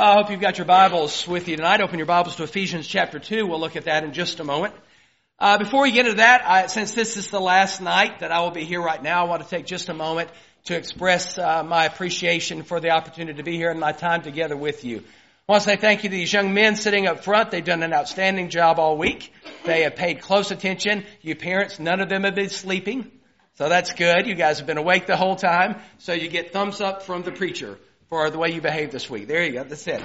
I hope you've got your Bibles with you tonight. Open your Bibles to Ephesians chapter 2. We'll look at that in just a moment. Uh, before we get into that, I, since this is the last night that I will be here right now, I want to take just a moment to express uh, my appreciation for the opportunity to be here and my time together with you. I want to say thank you to these young men sitting up front. They've done an outstanding job all week. They have paid close attention. You parents, none of them have been sleeping. So that's good. You guys have been awake the whole time. So you get thumbs up from the preacher for the way you behaved this week. There you go. That's it.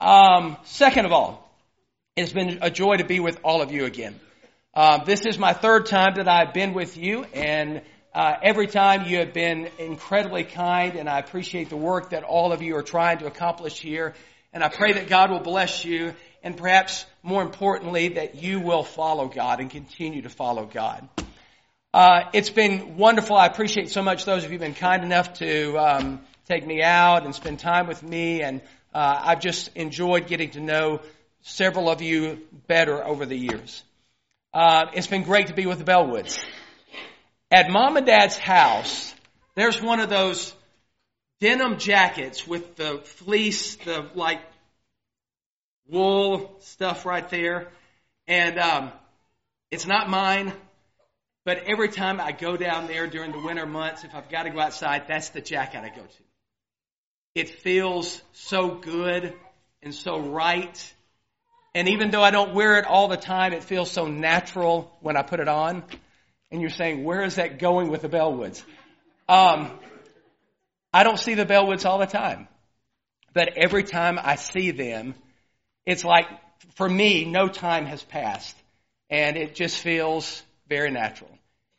Um, second of all, it's been a joy to be with all of you again. Um, this is my third time that I've been with you, and uh, every time you have been incredibly kind, and I appreciate the work that all of you are trying to accomplish here. And I pray that God will bless you, and perhaps more importantly, that you will follow God and continue to follow God. Uh, it's been wonderful. I appreciate so much those of you who've been kind enough to um, take me out and spend time with me. And uh, I've just enjoyed getting to know several of you better over the years. Uh, it's been great to be with the Bellwoods. At mom and dad's house, there's one of those denim jackets with the fleece, the like wool stuff right there. And um, it's not mine, but every time I go down there during the winter months, if I've got to go outside, that's the jacket I go to. It feels so good and so right. And even though I don't wear it all the time, it feels so natural when I put it on. And you're saying, where is that going with the Bellwoods? Um, I don't see the Bellwoods all the time. But every time I see them, it's like, for me, no time has passed. And it just feels very natural.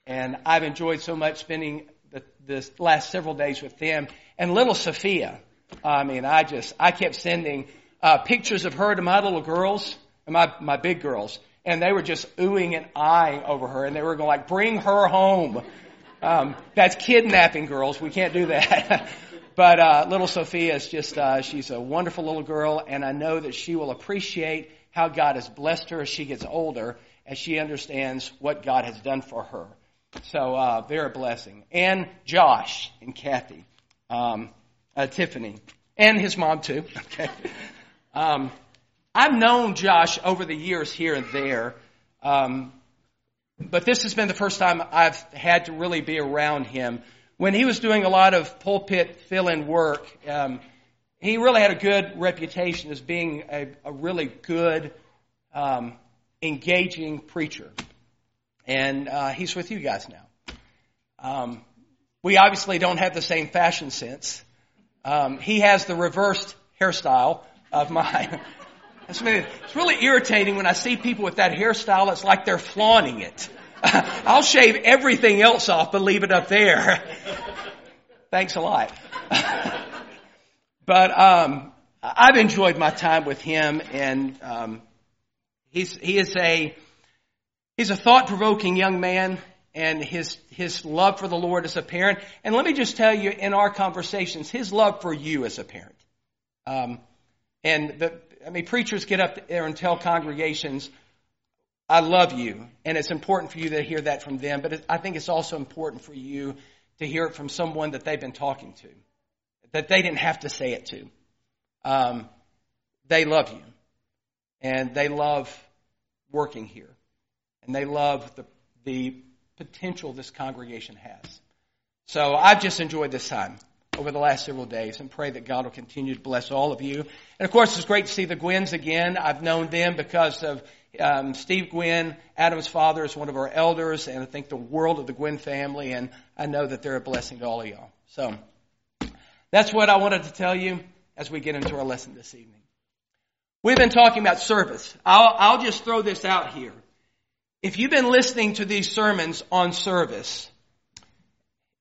And I've enjoyed so much spending the, the last several days with them. And little Sophia, I mean, I just, I kept sending uh, pictures of her to my little girls, and my, my big girls, and they were just oohing and eyeing over her, and they were going like, bring her home. Um, that's kidnapping girls. We can't do that. but uh, little Sophia is just, uh, she's a wonderful little girl, and I know that she will appreciate how God has blessed her as she gets older, as she understands what God has done for her. So uh, they're a blessing. And Josh and Kathy. Um, uh, Tiffany, and his mom too. Okay. Um, I've known Josh over the years here and there, um, but this has been the first time I've had to really be around him. When he was doing a lot of pulpit fill-in work, um, he really had a good reputation as being a, a really good, um, engaging preacher, and uh, he's with you guys now. Um, we obviously don't have the same fashion sense. Um, he has the reversed hairstyle of mine. It's really irritating when I see people with that hairstyle. It's like they're flaunting it. I'll shave everything else off, but leave it up there. Thanks a lot. but um, I've enjoyed my time with him, and um, he's he is a he's a thought provoking young man and his, his love for the Lord as a parent. And let me just tell you in our conversations, his love for you as a parent. Um, and the, I mean, preachers get up there and tell congregations, I love you. And it's important for you to hear that from them. But it, I think it's also important for you to hear it from someone that they've been talking to, that they didn't have to say it to. Um, they love you. And they love working here. And they love the, the potential this congregation has. So I've just enjoyed this time over the last several days and pray that God will continue to bless all of you. And of course, it's great to see the Gwynns again. I've known them because of um, Steve Gwynn, Adam's father, is one of our elders, and I think the world of the Gwynn family, and I know that they're a blessing to all of y'all. So that's what I wanted to tell you as we get into our lesson this evening. We've been talking about service. I'll, I'll just throw this out here. If you've been listening to these sermons on service,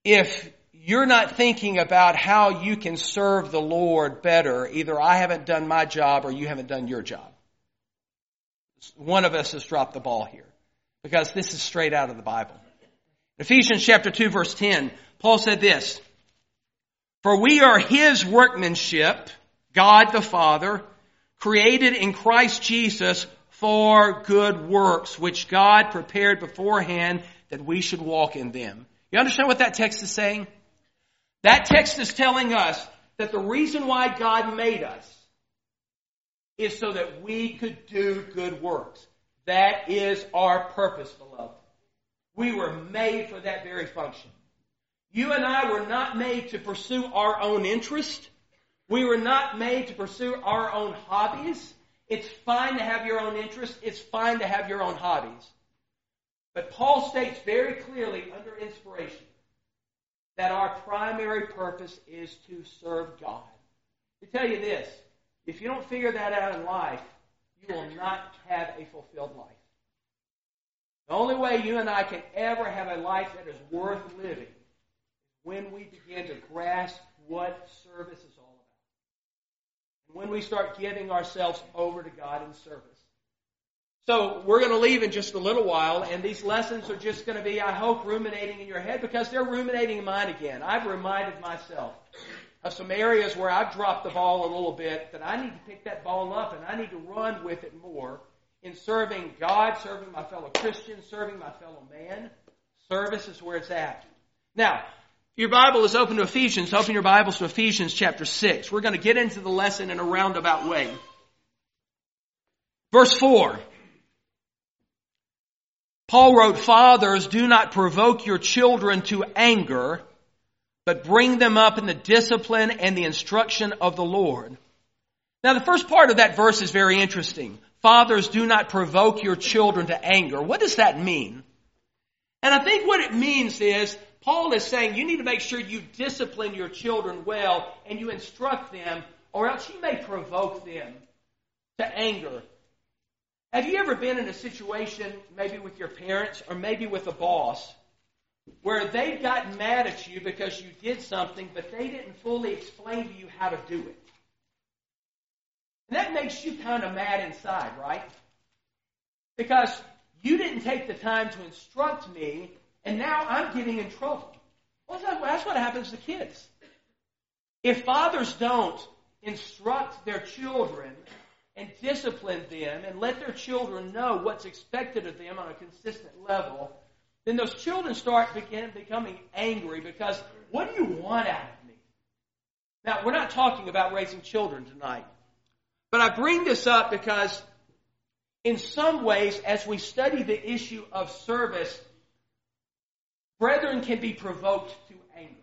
if you're not thinking about how you can serve the Lord better, either I haven't done my job or you haven't done your job. One of us has dropped the ball here because this is straight out of the Bible. Ephesians chapter 2 verse 10, Paul said this, For we are his workmanship, God the Father, created in Christ Jesus for good works, which God prepared beforehand that we should walk in them. You understand what that text is saying? That text is telling us that the reason why God made us is so that we could do good works. That is our purpose, beloved. We were made for that very function. You and I were not made to pursue our own interest. We were not made to pursue our own hobbies. It's fine to have your own interests. It's fine to have your own hobbies. But Paul states very clearly under inspiration that our primary purpose is to serve God. To tell you this, if you don't figure that out in life, you will not have a fulfilled life. The only way you and I can ever have a life that is worth living is when we begin to grasp what service is. When we start giving ourselves over to God in service. So we're going to leave in just a little while, and these lessons are just going to be, I hope, ruminating in your head because they're ruminating in mine again. I've reminded myself of some areas where I've dropped the ball a little bit that I need to pick that ball up and I need to run with it more in serving God, serving my fellow Christians, serving my fellow man. Service is where it's at. Now, your Bible is open to Ephesians. Open your Bibles to Ephesians chapter 6. We're going to get into the lesson in a roundabout way. Verse 4. Paul wrote, Fathers, do not provoke your children to anger, but bring them up in the discipline and the instruction of the Lord. Now the first part of that verse is very interesting. Fathers, do not provoke your children to anger. What does that mean? And I think what it means is, Paul is saying you need to make sure you discipline your children well and you instruct them, or else you may provoke them to anger. Have you ever been in a situation, maybe with your parents or maybe with a boss, where they got mad at you because you did something, but they didn't fully explain to you how to do it. And that makes you kind of mad inside, right? Because you didn't take the time to instruct me, and now I'm getting in trouble. Well, that's what happens to kids. If fathers don't instruct their children and discipline them and let their children know what's expected of them on a consistent level, then those children start begin becoming angry because what do you want out of me? Now, we're not talking about raising children tonight. But I bring this up because in some ways, as we study the issue of service, brethren can be provoked to anger.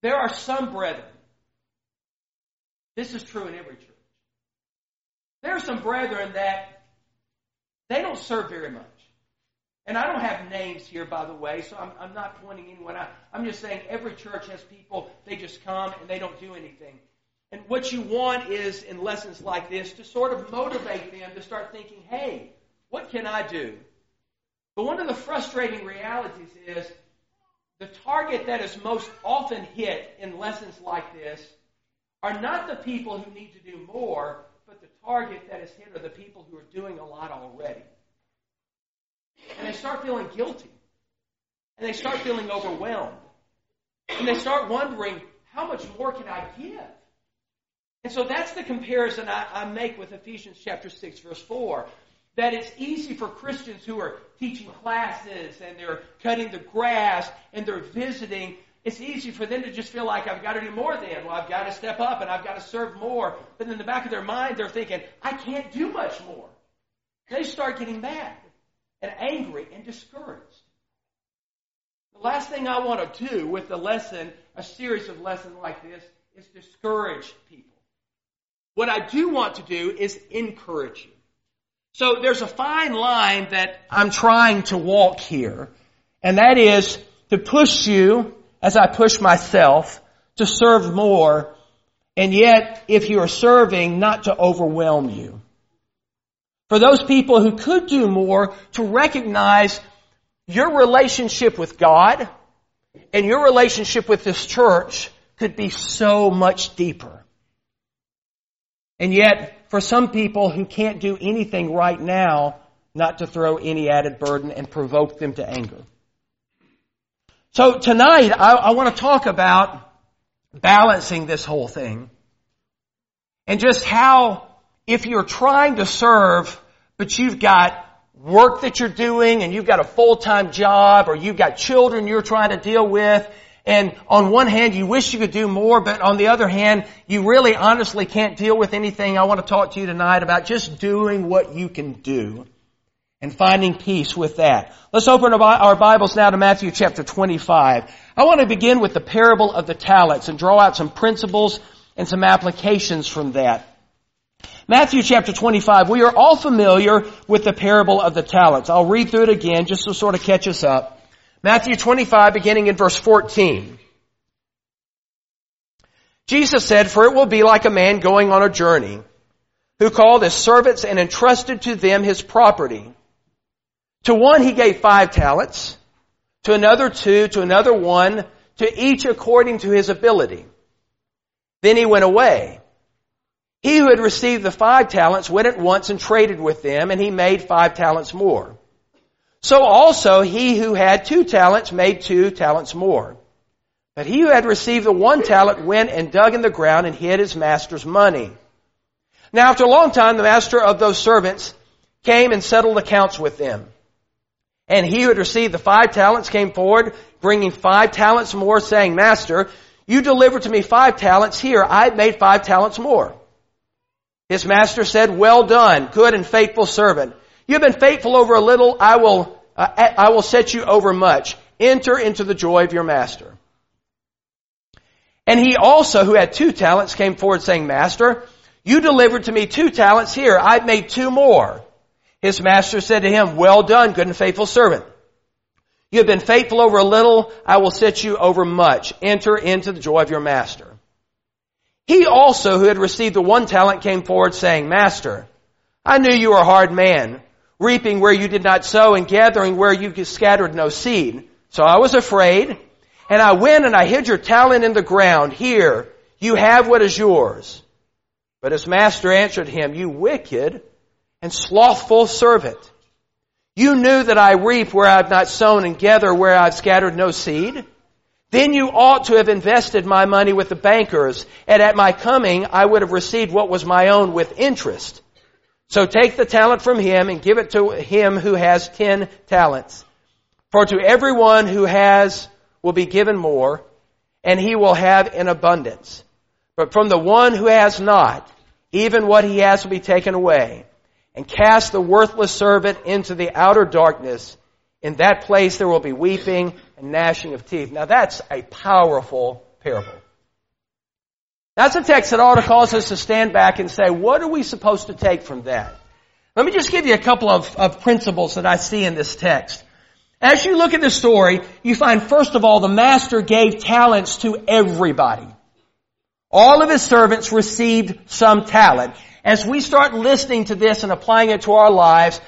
There are some brethren. This is true in every church. There are some brethren that they don't serve very much. And I don't have names here, by the way, so I'm, I'm not pointing anyone out. I'm just saying every church has people, they just come and they don't do anything. And what you want is, in lessons like this, to sort of motivate them to start thinking, hey, what can I do? But one of the frustrating realities is the target that is most often hit in lessons like this are not the people who need to do more, but the target that is hit are the people who are doing a lot already. And they start feeling guilty. And they start feeling overwhelmed. And they start wondering, how much more can I give? And so that's the comparison I, I make with Ephesians chapter 6, verse 4 that it's easy for Christians who are teaching classes and they're cutting the grass and they're visiting. It's easy for them to just feel like I've got to do more than. Well, I've got to step up and I've got to serve more. But in the back of their mind, they're thinking, I can't do much more. They start getting mad and angry and discouraged. The last thing I want to do with a lesson, a series of lessons like this, is discourage people. What I do want to do is encourage you. So there's a fine line that I'm trying to walk here, and that is to push you, as I push myself, to serve more, and yet, if you are serving, not to overwhelm you. For those people who could do more, to recognize your relationship with God and your relationship with this church could be so much deeper. And yet, for some people who can't do anything right now, not to throw any added burden and provoke them to anger. So tonight, I, I want to talk about balancing this whole thing. And just how, if you're trying to serve, but you've got work that you're doing and you've got a full-time job or you've got children you're trying to deal with And on one hand, you wish you could do more, but on the other hand, you really honestly can't deal with anything. I want to talk to you tonight about just doing what you can do and finding peace with that. Let's open our Bibles now to Matthew chapter 25. I want to begin with the parable of the talents and draw out some principles and some applications from that. Matthew chapter 25, we are all familiar with the parable of the talents. I'll read through it again just to sort of catch us up. Matthew 25 beginning in verse 14. Jesus said, For it will be like a man going on a journey, who called his servants and entrusted to them his property. To one he gave five talents, to another two, to another one, to each according to his ability. Then he went away. He who had received the five talents went at once and traded with them, and he made five talents more. So also he who had two talents made two talents more. But he who had received the one talent went and dug in the ground and hid his master's money. Now after a long time the master of those servants came and settled accounts with them. And he who had received the five talents came forward, bringing five talents more, saying, Master, you delivered to me five talents. Here, I made five talents more. His master said, well done, good and faithful servant. You have been faithful over a little, I will, uh, I will set you over much. Enter into the joy of your master. And he also, who had two talents, came forward saying, Master, you delivered to me two talents. Here, I've made two more. His master said to him, Well done, good and faithful servant. You have been faithful over a little, I will set you over much. Enter into the joy of your master. He also, who had received the one talent, came forward saying, Master, I knew you were a hard man, reaping where you did not sow and gathering where you scattered no seed. So I was afraid, and I went and I hid your talent in the ground. Here, you have what is yours. But his master answered him, You wicked and slothful servant. You knew that I reap where I have not sown and gather where I have scattered no seed. Then you ought to have invested my money with the bankers, and at my coming I would have received what was my own with interest. So take the talent from him and give it to him who has ten talents. For to everyone who has will be given more, and he will have in abundance. But from the one who has not, even what he has will be taken away and cast the worthless servant into the outer darkness. In that place there will be weeping and gnashing of teeth. Now that's a powerful parable. That's a text that ought to cause us to stand back and say, what are we supposed to take from that? Let me just give you a couple of, of principles that I see in this text. As you look at the story, you find first of all the master gave talents to everybody. All of his servants received some talent as we start listening to this and applying it to our lives,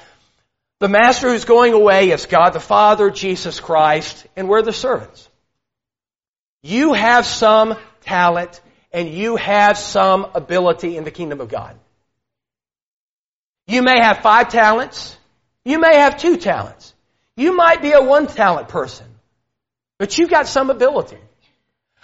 the master who's going away is God the Father, Jesus Christ, and we're the servants. You have some talent and you have some ability in the kingdom of God. You may have five talents. You may have two talents. You might be a one talent person, but you've got some ability.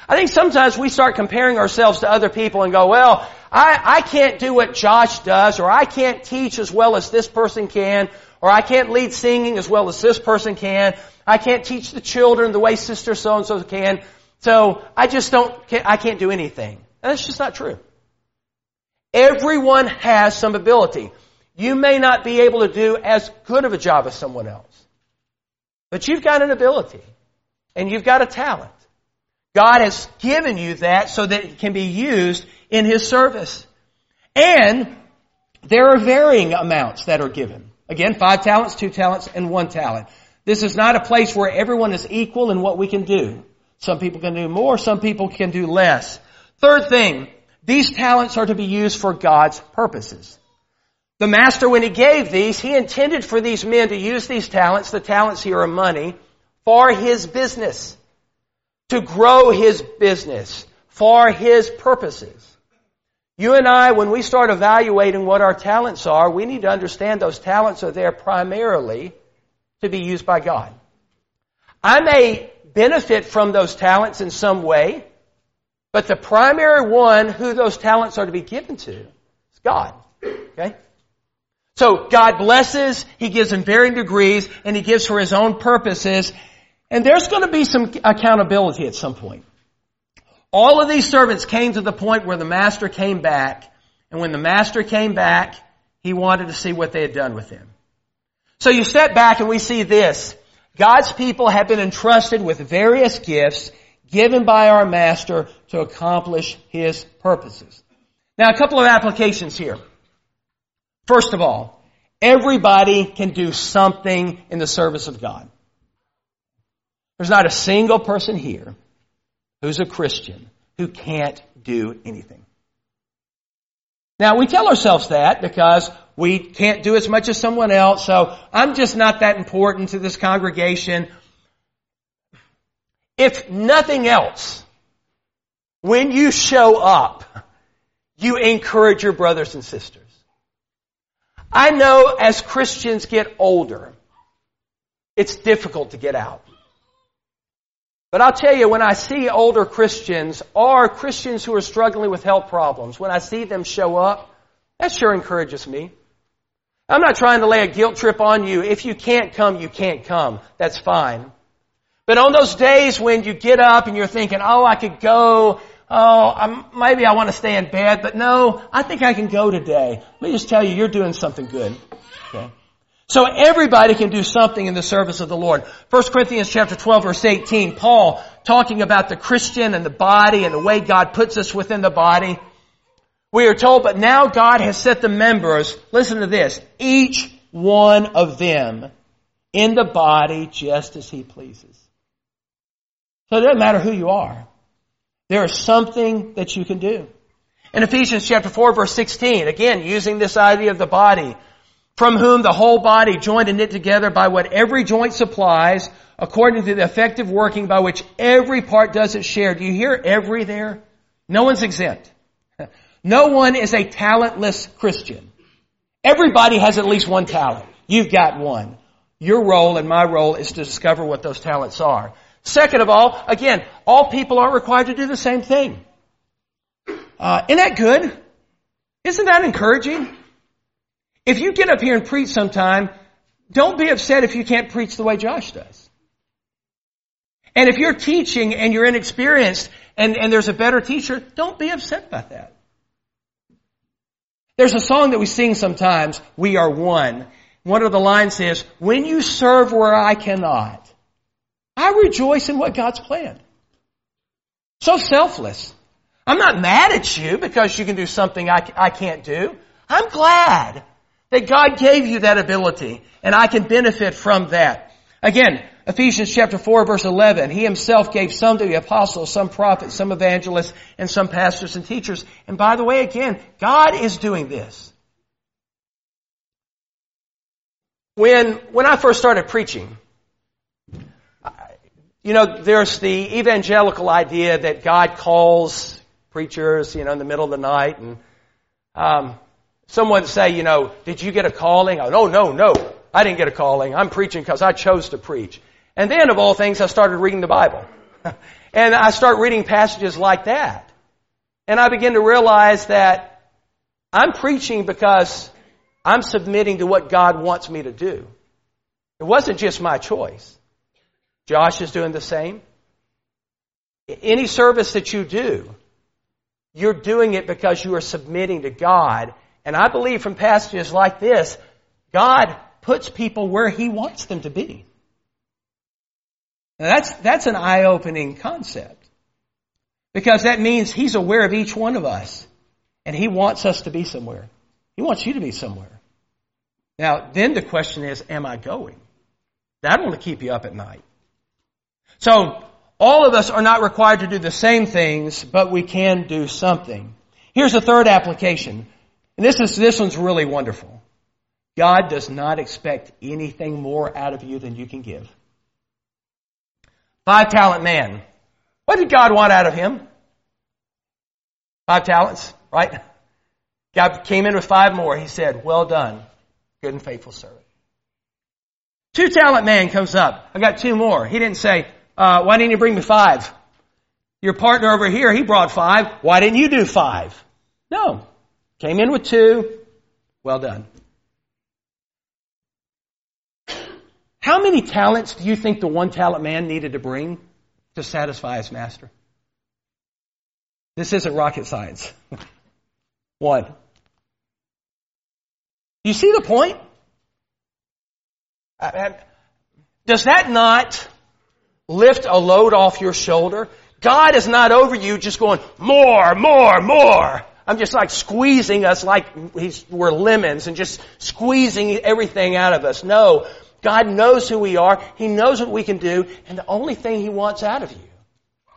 I think sometimes we start comparing ourselves to other people and go, well, I, I can't do what Josh does, or I can't teach as well as this person can, or I can't lead singing as well as this person can. I can't teach the children the way sister so and so can. So I just don't, I can't do anything. And that's just not true. Everyone has some ability. You may not be able to do as good of a job as someone else. But you've got an ability. And you've got a talent. God has given you that so that it can be used in His service. And there are varying amounts that are given. Again, five talents, two talents, and one talent. This is not a place where everyone is equal in what we can do. Some people can do more, some people can do less. Third thing, these talents are to be used for God's purposes. The master, when he gave these, he intended for these men to use these talents, the talents here are money, for his business to grow his business for his purposes. You and I, when we start evaluating what our talents are, we need to understand those talents are there primarily to be used by God. I may benefit from those talents in some way, but the primary one who those talents are to be given to is God. Okay? So God blesses, He gives in varying degrees, and He gives for His own purposes, And there's going to be some accountability at some point. All of these servants came to the point where the master came back, and when the master came back, he wanted to see what they had done with him. So you step back and we see this. God's people have been entrusted with various gifts given by our master to accomplish his purposes. Now a couple of applications here. First of all, everybody can do something in the service of God. There's not a single person here who's a Christian who can't do anything. Now we tell ourselves that because we can't do as much as someone else, so I'm just not that important to this congregation. If nothing else, when you show up, you encourage your brothers and sisters. I know as Christians get older, it's difficult to get out. But I'll tell you, when I see older Christians or Christians who are struggling with health problems, when I see them show up, that sure encourages me. I'm not trying to lay a guilt trip on you. If you can't come, you can't come. That's fine. But on those days when you get up and you're thinking, oh, I could go, oh, I'm, maybe I want to stay in bed, but no, I think I can go today. Let me just tell you, you're doing something good. Okay. So everybody can do something in the service of the Lord. 1 Corinthians chapter 12 verse 18, Paul talking about the Christian and the body and the way God puts us within the body. We are told, but now God has set the members, listen to this, each one of them in the body just as he pleases. So it doesn't matter who you are. There is something that you can do. In Ephesians chapter 4 verse 16, again, using this idea of the body, from whom the whole body joined and knit together by what every joint supplies, according to the effective working by which every part does its share. Do you hear every there? No one's exempt. No one is a talentless Christian. Everybody has at least one talent. You've got one. Your role and my role is to discover what those talents are. Second of all, again, all people aren't required to do the same thing. Uh, isn't that good? Isn't that encouraging? If you get up here and preach sometime, don't be upset if you can't preach the way Josh does. And if you're teaching and you're inexperienced and, and there's a better teacher, don't be upset about that. There's a song that we sing sometimes, We Are One. One of the lines is, When you serve where I cannot, I rejoice in what God's planned. So selfless. I'm not mad at you because you can do something I, I can't do. I'm glad that God gave you that ability and I can benefit from that. Again, Ephesians chapter 4 verse 11, He Himself gave some to be apostles, some prophets, some evangelists, and some pastors and teachers. And by the way, again, God is doing this. When, when I first started preaching, you know, there's the evangelical idea that God calls preachers, you know, in the middle of the night and, um, Someone say, you know, did you get a calling? Oh, no, no, no. I didn't get a calling. I'm preaching because I chose to preach. And then of all things, I started reading the Bible. and I start reading passages like that. And I begin to realize that I'm preaching because I'm submitting to what God wants me to do. It wasn't just my choice. Josh is doing the same. Any service that you do, you're doing it because you are submitting to God and I believe from passages like this, God puts people where He wants them to be. Now that's, that's an eye-opening concept. Because that means He's aware of each one of us. And He wants us to be somewhere. He wants you to be somewhere. Now, then the question is, am I going? That'll only keep you up at night. So, all of us are not required to do the same things, but we can do something. Here's a third application. And this is, this one's really wonderful. God does not expect anything more out of you than you can give. Five talent man. What did God want out of him? Five talents, right? God came in with five more. He said, well done, good and faithful servant. Two talent man comes up. I got two more. He didn't say, uh, why didn't you bring me five? Your partner over here, he brought five. Why didn't you do five? No. Came in with two. Well done. How many talents do you think the one talent man needed to bring to satisfy his master? This isn't rocket science. one. You see the point? Uh, uh, does that not lift a load off your shoulder? God is not over you just going, more, more, more. I'm just like squeezing us like we're lemons and just squeezing everything out of us. No. God knows who we are. He knows what we can do. And the only thing He wants out of you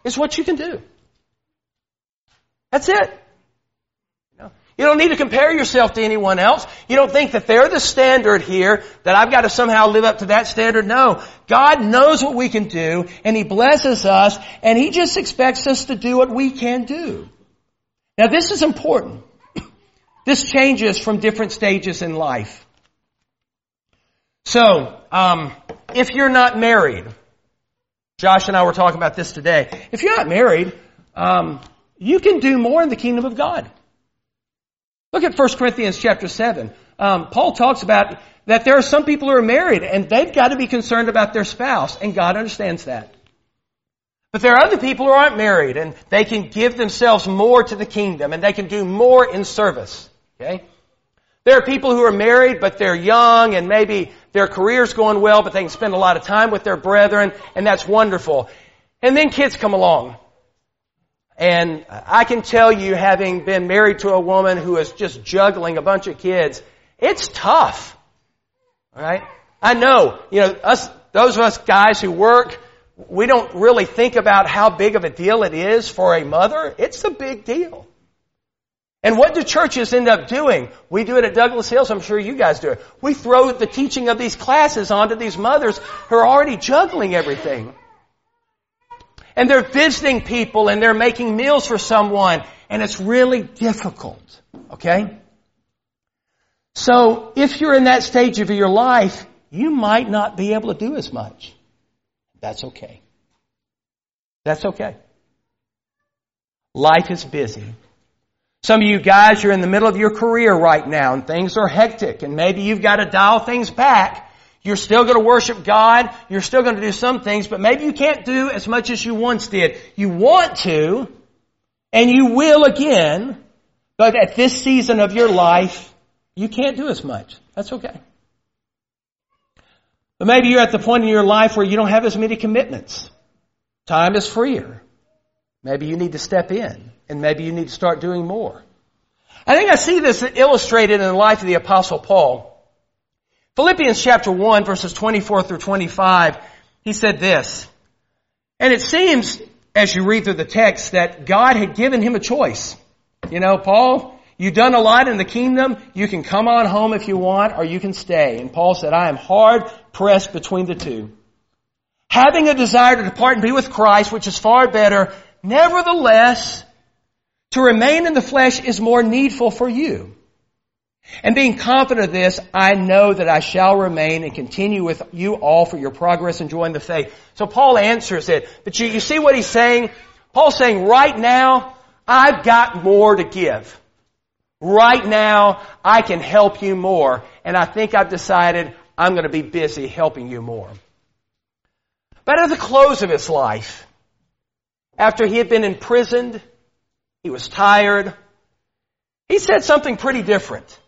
is what you can do. That's it. You don't need to compare yourself to anyone else. You don't think that they're the standard here, that I've got to somehow live up to that standard. No. God knows what we can do, and He blesses us, and He just expects us to do what we can do. Now this is important. This changes from different stages in life. So, um, if you're not married, Josh and I were talking about this today. If you're not married, um, you can do more in the kingdom of God. Look at 1 Corinthians chapter 7. Um, Paul talks about that there are some people who are married and they've got to be concerned about their spouse, and God understands that. But there are other people who aren't married and they can give themselves more to the kingdom and they can do more in service. Okay? There are people who are married but they're young and maybe their career's going well but they can spend a lot of time with their brethren and that's wonderful. And then kids come along. And I can tell you, having been married to a woman who is just juggling a bunch of kids, it's tough. Alright? I know, you know, us, those of us guys who work, we don't really think about how big of a deal it is for a mother. It's a big deal. And what do churches end up doing? We do it at Douglas Hills. I'm sure you guys do it. We throw the teaching of these classes onto these mothers who are already juggling everything and they're visiting people and they're making meals for someone and it's really difficult. Okay? So if you're in that stage of your life, you might not be able to do as much. That's okay. That's okay. Life is busy. Some of you guys, you're in the middle of your career right now and things are hectic and maybe you've got to dial things back you're still going to worship God. You're still going to do some things, but maybe you can't do as much as you once did. You want to, and you will again, but at this season of your life, you can't do as much. That's okay. But maybe you're at the point in your life where you don't have as many commitments. Time is freer. Maybe you need to step in, and maybe you need to start doing more. I think I see this illustrated in the life of the Apostle Paul. Philippians chapter 1 verses 24 through 25, he said this, and it seems as you read through the text that God had given him a choice. You know, Paul, you've done a lot in the kingdom. You can come on home if you want or you can stay. And Paul said, I am hard pressed between the two. Having a desire to depart and be with Christ, which is far better, nevertheless, to remain in the flesh is more needful for you. And being confident of this, I know that I shall remain and continue with you all for your progress and joy in the faith. So Paul answers it. But you, you see what he's saying? Paul's saying, right now, I've got more to give. Right now, I can help you more. And I think I've decided I'm going to be busy helping you more. But at the close of his life, after he had been imprisoned, he was tired, he said something pretty different.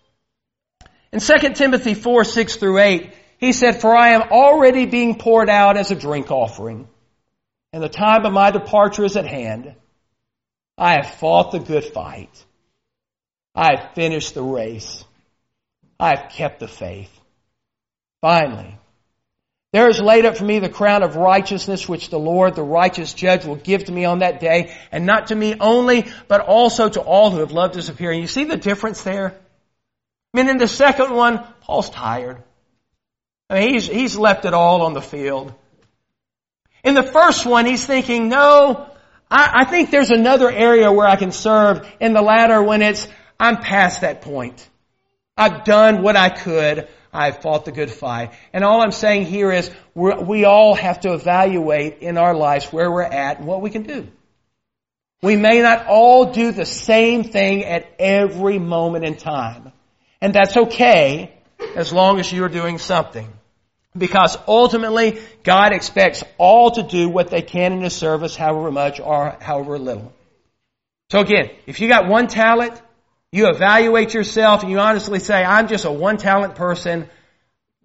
In 2 Timothy 4, 6 through 8, he said, For I am already being poured out as a drink offering, and the time of my departure is at hand. I have fought the good fight. I have finished the race. I have kept the faith. Finally, there is laid up for me the crown of righteousness which the Lord, the righteous judge, will give to me on that day, and not to me only, but also to all who have loved his appearing. You see the difference there? I mean, in the second one, Paul's tired. I mean, he's, he's left it all on the field. In the first one, he's thinking, no, I, I think there's another area where I can serve. In the latter, when it's, I'm past that point. I've done what I could. I've fought the good fight. And all I'm saying here is we all have to evaluate in our lives where we're at and what we can do. We may not all do the same thing at every moment in time. And that's okay as long as you're doing something. Because ultimately, God expects all to do what they can in His service, however much or however little. So again, if you got one talent, you evaluate yourself and you honestly say, I'm just a one talent person,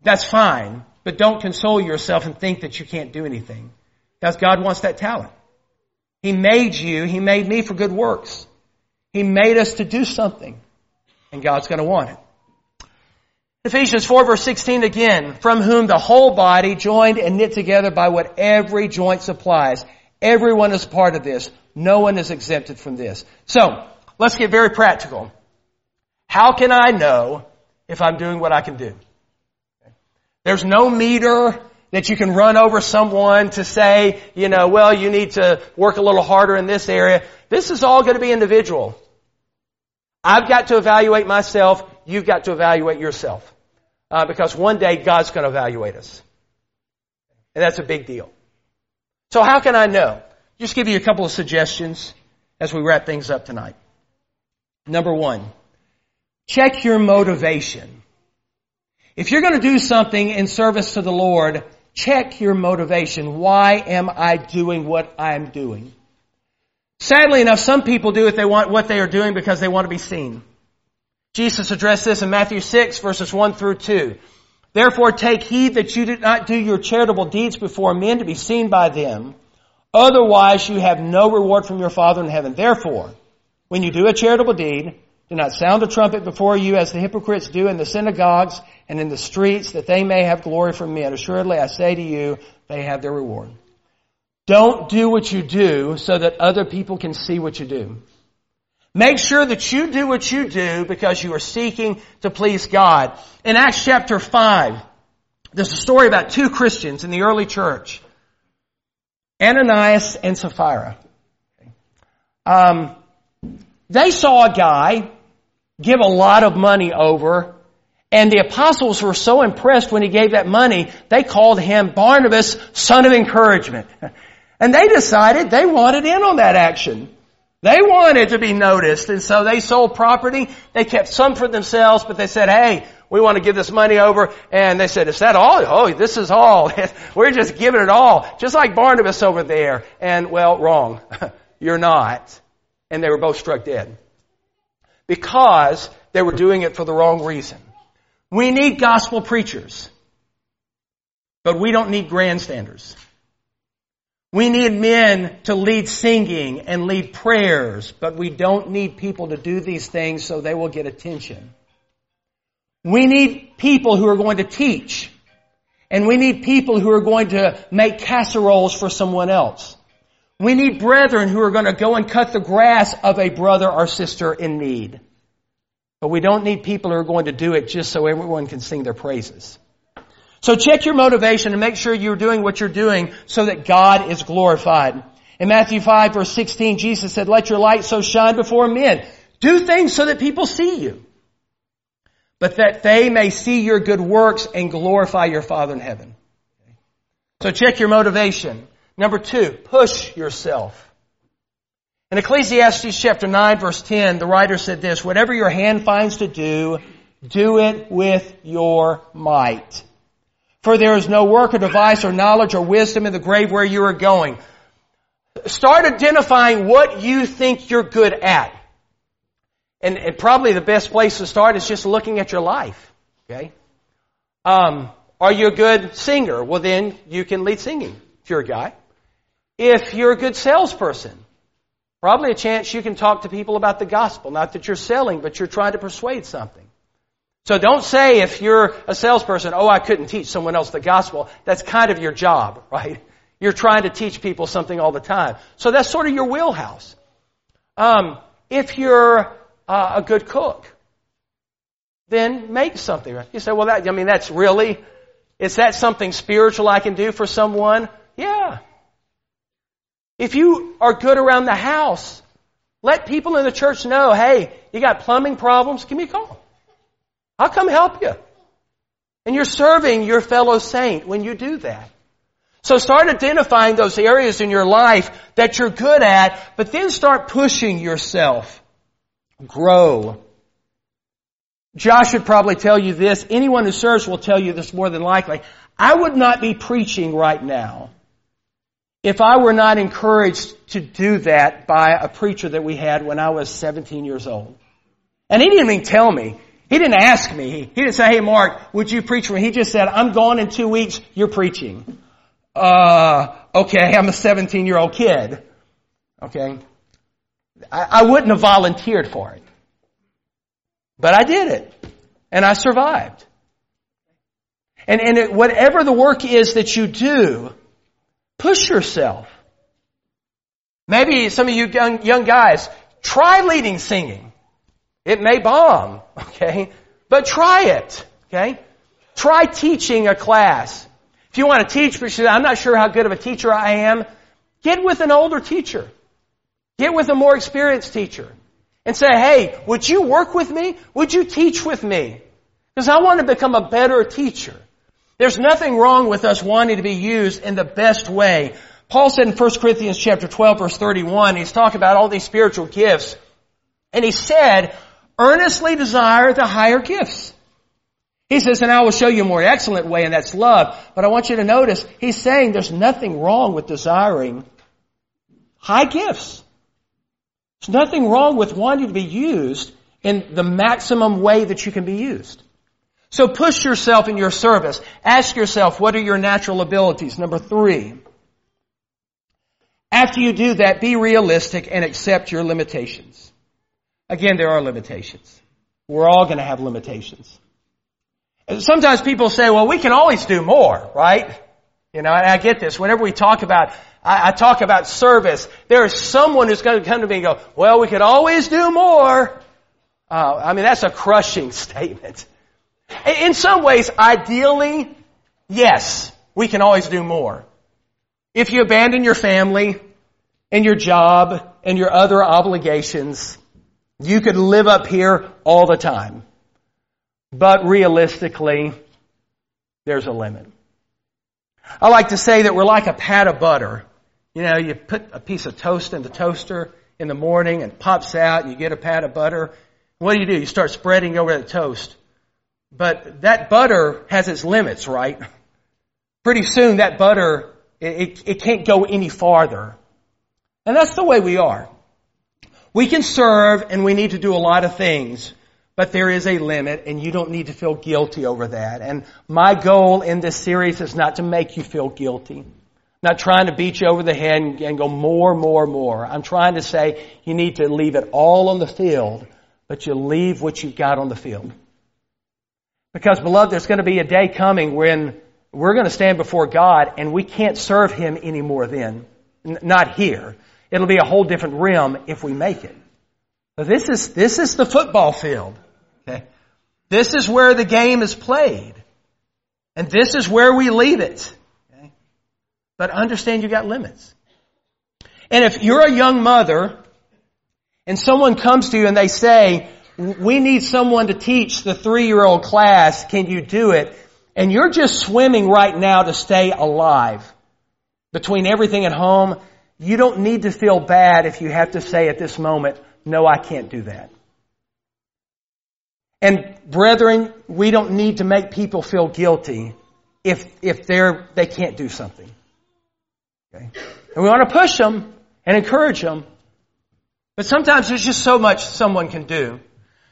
that's fine. But don't console yourself and think that you can't do anything. Because God wants that talent. He made you, He made me for good works. He made us to do something. And God's going to want it. Ephesians 4 verse 16 again, from whom the whole body joined and knit together by what every joint supplies. Everyone is part of this. No one is exempted from this. So, let's get very practical. How can I know if I'm doing what I can do? There's no meter that you can run over someone to say, you know, well, you need to work a little harder in this area. This is all going to be individual. I've got to evaluate myself. You've got to evaluate yourself. Uh, because one day God's going to evaluate us. And that's a big deal. So how can I know? Just give you a couple of suggestions as we wrap things up tonight. Number one, check your motivation. If you're going to do something in service to the Lord, check your motivation. Why am I doing what I'm doing? Sadly enough, some people do what they want, what they are doing because they want to be seen. Jesus addressed this in Matthew 6 verses 1 through 2. Therefore take heed that you do not do your charitable deeds before men to be seen by them. Otherwise you have no reward from your Father in heaven. Therefore, when you do a charitable deed, do not sound a trumpet before you as the hypocrites do in the synagogues and in the streets that they may have glory from men. Assuredly I say to you, they have their reward. Don't do what you do so that other people can see what you do. Make sure that you do what you do because you are seeking to please God. In Acts chapter 5, there's a story about two Christians in the early church. Ananias and Sapphira. Um, they saw a guy give a lot of money over, and the apostles were so impressed when he gave that money, they called him Barnabas, son of encouragement. And they decided they wanted in on that action. They wanted to be noticed, and so they sold property. They kept some for themselves, but they said, hey, we want to give this money over. And they said, is that all? Oh, this is all. We're just giving it all. Just like Barnabas over there. And, well, wrong. You're not. And they were both struck dead. Because they were doing it for the wrong reason. We need gospel preachers. But we don't need grandstanders. We need men to lead singing and lead prayers, but we don't need people to do these things so they will get attention. We need people who are going to teach. And we need people who are going to make casseroles for someone else. We need brethren who are going to go and cut the grass of a brother or sister in need. But we don't need people who are going to do it just so everyone can sing their praises. So check your motivation and make sure you're doing what you're doing so that God is glorified. In Matthew 5 verse 16, Jesus said, let your light so shine before men. Do things so that people see you. But that they may see your good works and glorify your Father in heaven. So check your motivation. Number two, push yourself. In Ecclesiastes chapter 9 verse 10, the writer said this, whatever your hand finds to do, do it with your might. For there is no work or device or knowledge or wisdom in the grave where you are going. Start identifying what you think you're good at. And, and probably the best place to start is just looking at your life. Okay? Um, are you a good singer? Well then you can lead singing if you're a guy. If you're a good salesperson, probably a chance you can talk to people about the gospel. Not that you're selling, but you're trying to persuade something. So don't say if you're a salesperson, oh, I couldn't teach someone else the gospel. That's kind of your job, right? You're trying to teach people something all the time. So that's sort of your wheelhouse. Um, if you're uh, a good cook, then make something. Right? You say, well, that, I mean, that's really, is that something spiritual I can do for someone? Yeah. If you are good around the house, let people in the church know, hey, you got plumbing problems, give me a call. I'll come help you. And you're serving your fellow saint when you do that. So start identifying those areas in your life that you're good at, but then start pushing yourself. Grow. Josh would probably tell you this. Anyone who serves will tell you this more than likely. I would not be preaching right now if I were not encouraged to do that by a preacher that we had when I was 17 years old. And he didn't even tell me. He didn't ask me. He didn't say, hey Mark, would you preach for me? He just said, I'm gone in two weeks, you're preaching. Uh, okay, I'm a 17 year old kid. Okay. I, I wouldn't have volunteered for it. But I did it. And I survived. And, and it, whatever the work is that you do, push yourself. Maybe some of you young, young guys, try leading singing. It may bomb, okay? But try it, okay? Try teaching a class. If you want to teach, but I'm not sure how good of a teacher I am, get with an older teacher. Get with a more experienced teacher. And say, hey, would you work with me? Would you teach with me? Because I want to become a better teacher. There's nothing wrong with us wanting to be used in the best way. Paul said in 1 Corinthians chapter 12 verse 31, he's talking about all these spiritual gifts. And he said, earnestly desire the higher gifts. He says, and I will show you a more excellent way, and that's love. But I want you to notice, he's saying there's nothing wrong with desiring high gifts. There's nothing wrong with wanting to be used in the maximum way that you can be used. So push yourself in your service. Ask yourself, what are your natural abilities? Number three. After you do that, be realistic and accept your limitations. Again, there are limitations. We're all going to have limitations. sometimes people say, well, we can always do more, right? You know, and I get this. Whenever we talk about, I, I talk about service, there is someone who's going to come to me and go, well, we could always do more. Uh, I mean, that's a crushing statement. In some ways, ideally, yes, we can always do more. If you abandon your family and your job and your other obligations, you could live up here all the time. But realistically, there's a limit. I like to say that we're like a pat of butter. You know, you put a piece of toast in the toaster in the morning and pops out and you get a pat of butter. What do you do? You start spreading over the toast. But that butter has its limits, right? Pretty soon that butter, it, it can't go any farther. And that's the way we are. We can serve and we need to do a lot of things, but there is a limit and you don't need to feel guilty over that. And my goal in this series is not to make you feel guilty. I'm Not trying to beat you over the head and go more, more, more. I'm trying to say you need to leave it all on the field, but you leave what you've got on the field. Because, beloved, there's going to be a day coming when we're going to stand before God and we can't serve Him anymore then. N- not here. It'll be a whole different realm if we make it. But this is, this is the football field. Okay? This is where the game is played. And this is where we leave it. Okay? But understand you got limits. And if you're a young mother and someone comes to you and they say, we need someone to teach the three year old class. Can you do it? And you're just swimming right now to stay alive. Between everything at home, you don't need to feel bad if you have to say at this moment, no, I can't do that. And brethren, we don't need to make people feel guilty if, if they're, they can't do something. Okay? And we want to push them and encourage them. But sometimes there's just so much someone can do.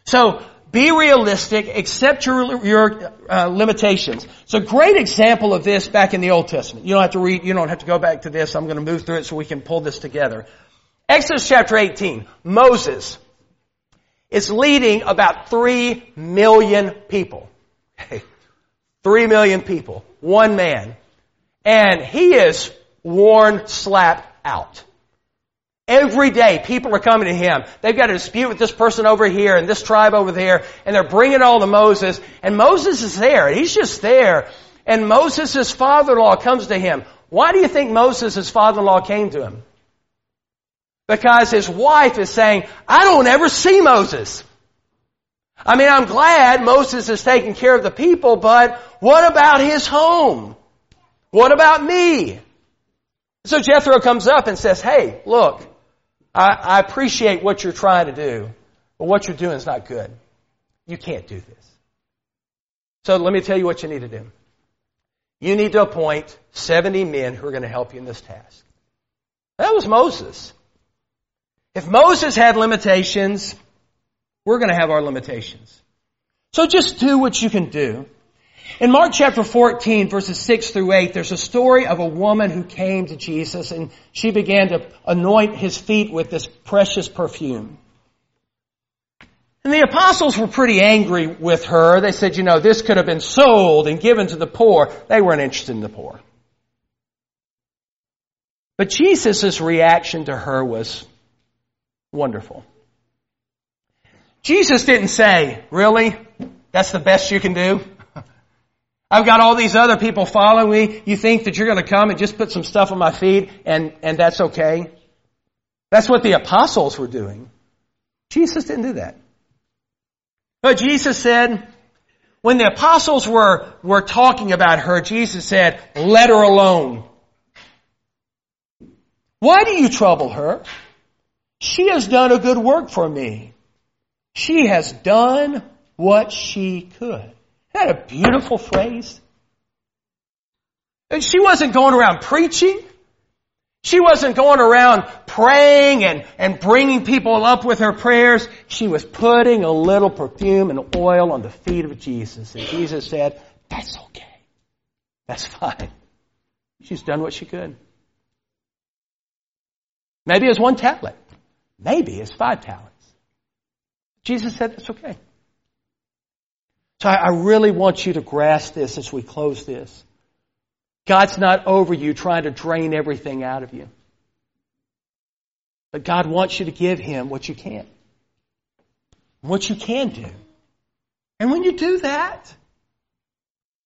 So be realistic, accept your, your uh, limitations. It's a great example of this back in the Old Testament. You don't have to read, you don't have to go back to this. I'm going to move through it so we can pull this together. Exodus chapter 18. Moses is leading about three million people. Three million people. One man. And he is worn slap out. Every day, people are coming to him. They've got a dispute with this person over here and this tribe over there, and they're bringing all to Moses. And Moses is there. He's just there. And Moses' father-in-law comes to him. Why do you think Moses' father-in-law came to him? Because his wife is saying, I don't ever see Moses. I mean, I'm glad Moses is taking care of the people, but what about his home? What about me? So Jethro comes up and says, hey, look, I, I appreciate what you're trying to do, but what you're doing is not good. You can't do this. So let me tell you what you need to do. You need to appoint 70 men who are going to help you in this task. That was Moses. If Moses had limitations, we're going to have our limitations. So just do what you can do. In Mark chapter 14 verses 6 through 8, there's a story of a woman who came to Jesus and she began to anoint his feet with this precious perfume. And the apostles were pretty angry with her. They said, you know, this could have been sold and given to the poor. They weren't interested in the poor. But Jesus' reaction to her was wonderful. Jesus didn't say, really? That's the best you can do? I've got all these other people following me. You think that you're going to come and just put some stuff on my feet and, and that's okay? That's what the apostles were doing. Jesus didn't do that. But Jesus said, when the apostles were, were talking about her, Jesus said, let her alone. Why do you trouble her? She has done a good work for me. She has done what she could. That a beautiful phrase? And she wasn't going around preaching. She wasn't going around praying and, and bringing people up with her prayers. She was putting a little perfume and oil on the feet of Jesus. And Jesus said, that's okay. That's fine. She's done what she could. Maybe it's one talent. Maybe it's five talents. Jesus said that's okay. So I, really want you to grasp this as we close this. God's not over you trying to drain everything out of you. But God wants you to give Him what you can. What you can do. And when you do that,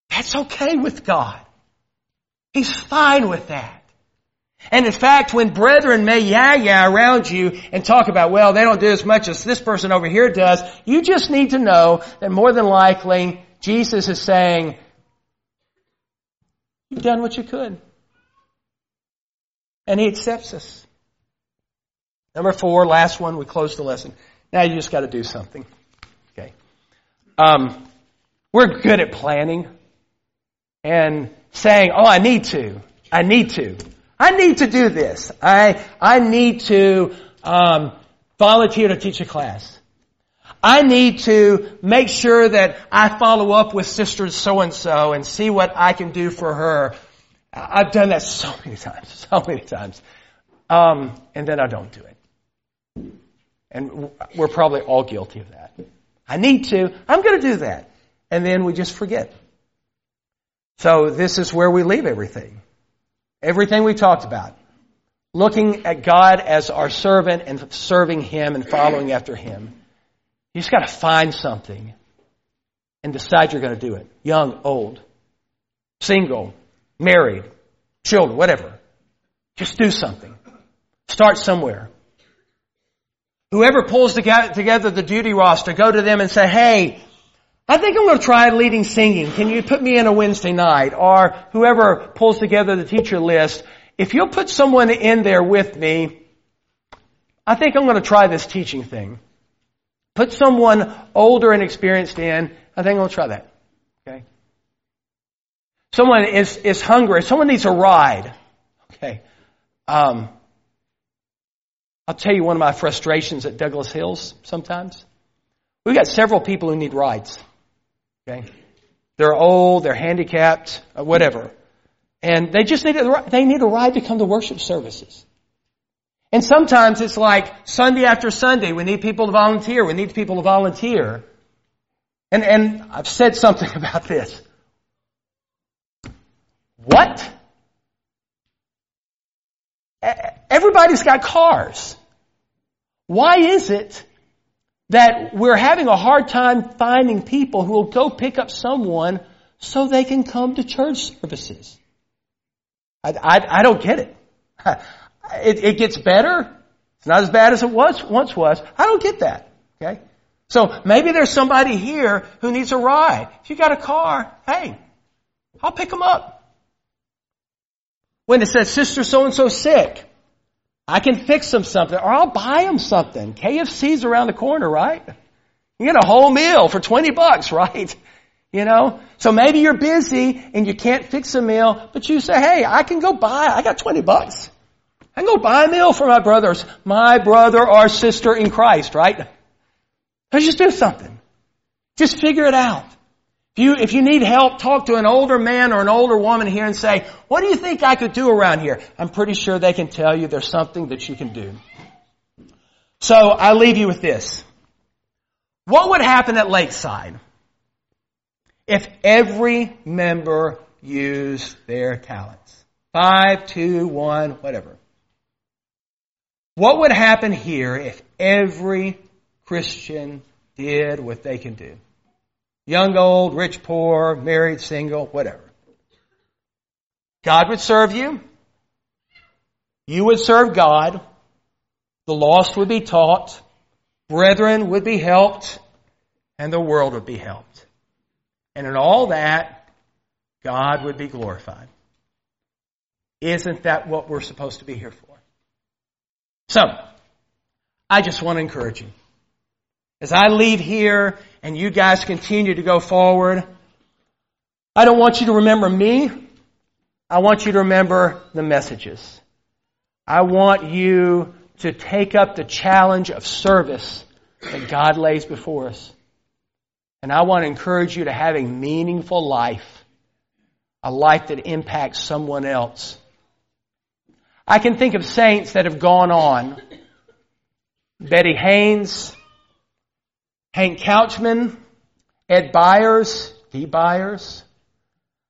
that's okay with God. He's fine with that. And in fact, when brethren may yah-yah around you and talk about, well, they don't do as much as this person over here does, you just need to know that more than likely, Jesus is saying, You've done what you could. And He accepts us. Number four, last one, we close the lesson. Now you just got to do something. Okay. Um, we're good at planning and saying, oh, I need to. I need to. I need to do this. I, I need to um, volunteer to teach a class. I need to make sure that I follow up with sister so and so and see what I can do for her. I've done that so many times, so many times. Um, and then I don't do it. And we're probably all guilty of that. I need to. I'm going to do that. And then we just forget. So this is where we leave everything. Everything we talked about. Looking at God as our servant and serving Him and following after Him. You just got to find something and decide you're going to do it. Young, old, single, married, children, whatever. Just do something. Start somewhere. Whoever pulls together the duty roster, go to them and say, hey, I think I'm going to try leading singing. Can you put me in a Wednesday night? Or whoever pulls together the teacher list, if you'll put someone in there with me, I think I'm going to try this teaching thing. Put someone older and experienced in. I think I'll try that. Okay. Someone is, is hungry. Someone needs a ride. Okay. Um, I'll tell you one of my frustrations at Douglas Hills sometimes. We've got several people who need rides. Okay. They're old, they're handicapped, uh, whatever. And they just need a, they need a ride to come to worship services. And sometimes it's like Sunday after Sunday, we need people to volunteer. We need people to volunteer. And, and I've said something about this. What? Everybody's got cars. Why is it that we're having a hard time finding people who will go pick up someone so they can come to church services? I, I, I don't get it. it, it gets better. It's not as bad as it was once was. I don't get that. Okay? So maybe there's somebody here who needs a ride. If you got a car, hey, I'll pick them up. When it says sister so and so sick, I can fix them something or I'll buy them something. KFC's around the corner, right? You get a whole meal for 20 bucks, right? You know? So maybe you're busy and you can't fix a meal, but you say, hey, I can go buy, I got 20 bucks. I can go buy a meal for my brothers, my brother or sister in Christ, right? Let's just do something. Just figure it out. If you, if you need help, talk to an older man or an older woman here and say, what do you think I could do around here? I'm pretty sure they can tell you there's something that you can do. So I leave you with this. What would happen at Lakeside if every member used their talents? Five, two, one, whatever. What would happen here if every Christian did what they can do? Young, old, rich, poor, married, single, whatever. God would serve you. You would serve God. The lost would be taught. Brethren would be helped. And the world would be helped. And in all that, God would be glorified. Isn't that what we're supposed to be here for? So, I just want to encourage you. As I leave here and you guys continue to go forward, I don't want you to remember me. I want you to remember the messages. I want you to take up the challenge of service that God lays before us. And I want to encourage you to have a meaningful life, a life that impacts someone else. I can think of saints that have gone on. Betty Haynes, Hank Couchman, Ed Byers, D. Byers.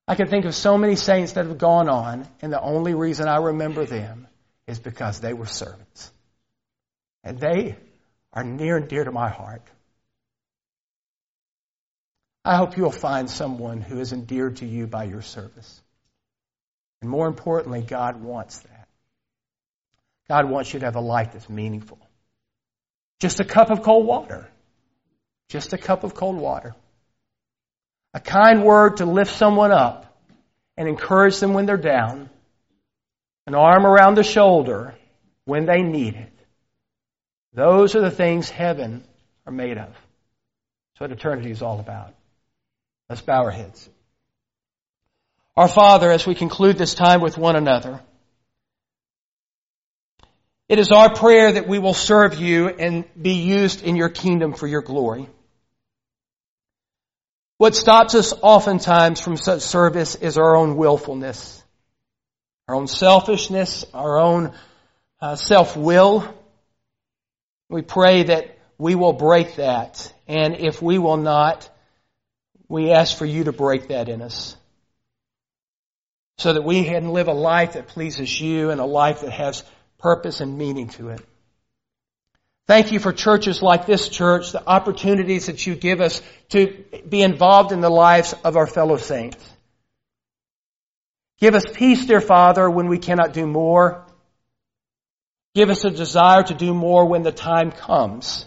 I can think of so many saints that have gone on, and the only reason I remember them is because they were servants. And they are near and dear to my heart. I hope you'll find someone who is endeared to you by your service. And more importantly, God wants that. God wants you to have a life that's meaningful. Just a cup of cold water just a cup of cold water. A kind word to lift someone up and encourage them when they're down. An arm around the shoulder when they need it. Those are the things heaven are made of. That's what eternity is all about. Let's bow our heads. Our Father, as we conclude this time with one another, it is our prayer that we will serve you and be used in your kingdom for your glory. What stops us oftentimes from such service is our own willfulness, our own selfishness, our own uh, self-will. We pray that we will break that. And if we will not, we ask for you to break that in us. So that we can live a life that pleases you and a life that has purpose and meaning to it. Thank you for churches like this church, the opportunities that you give us to be involved in the lives of our fellow saints. Give us peace, dear Father, when we cannot do more. Give us a desire to do more when the time comes.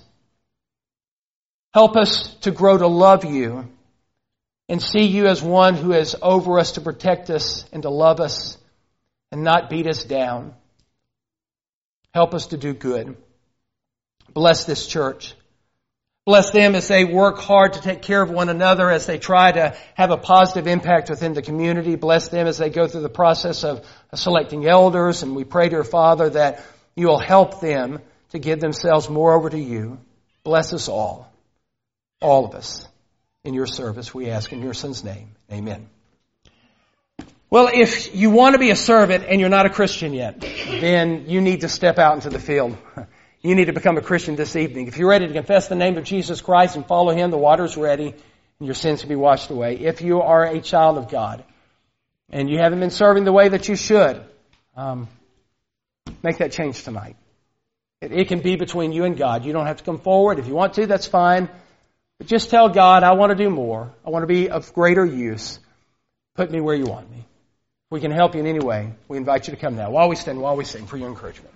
Help us to grow to love you and see you as one who is over us to protect us and to love us and not beat us down. Help us to do good. Bless this church. Bless them as they work hard to take care of one another, as they try to have a positive impact within the community. Bless them as they go through the process of selecting elders. And we pray, dear Father, that you will help them to give themselves more over to you. Bless us all. All of us. In your service, we ask in your Son's name. Amen. Well, if you want to be a servant and you're not a Christian yet, then you need to step out into the field. You need to become a Christian this evening. If you're ready to confess the name of Jesus Christ and follow Him, the water's ready and your sins can be washed away. If you are a child of God and you haven't been serving the way that you should, um, make that change tonight. It, it can be between you and God. You don't have to come forward. If you want to, that's fine. But just tell God, I want to do more. I want to be of greater use. Put me where you want me. We can help you in any way, we invite you to come now while we stand, while we sing for your encouragement.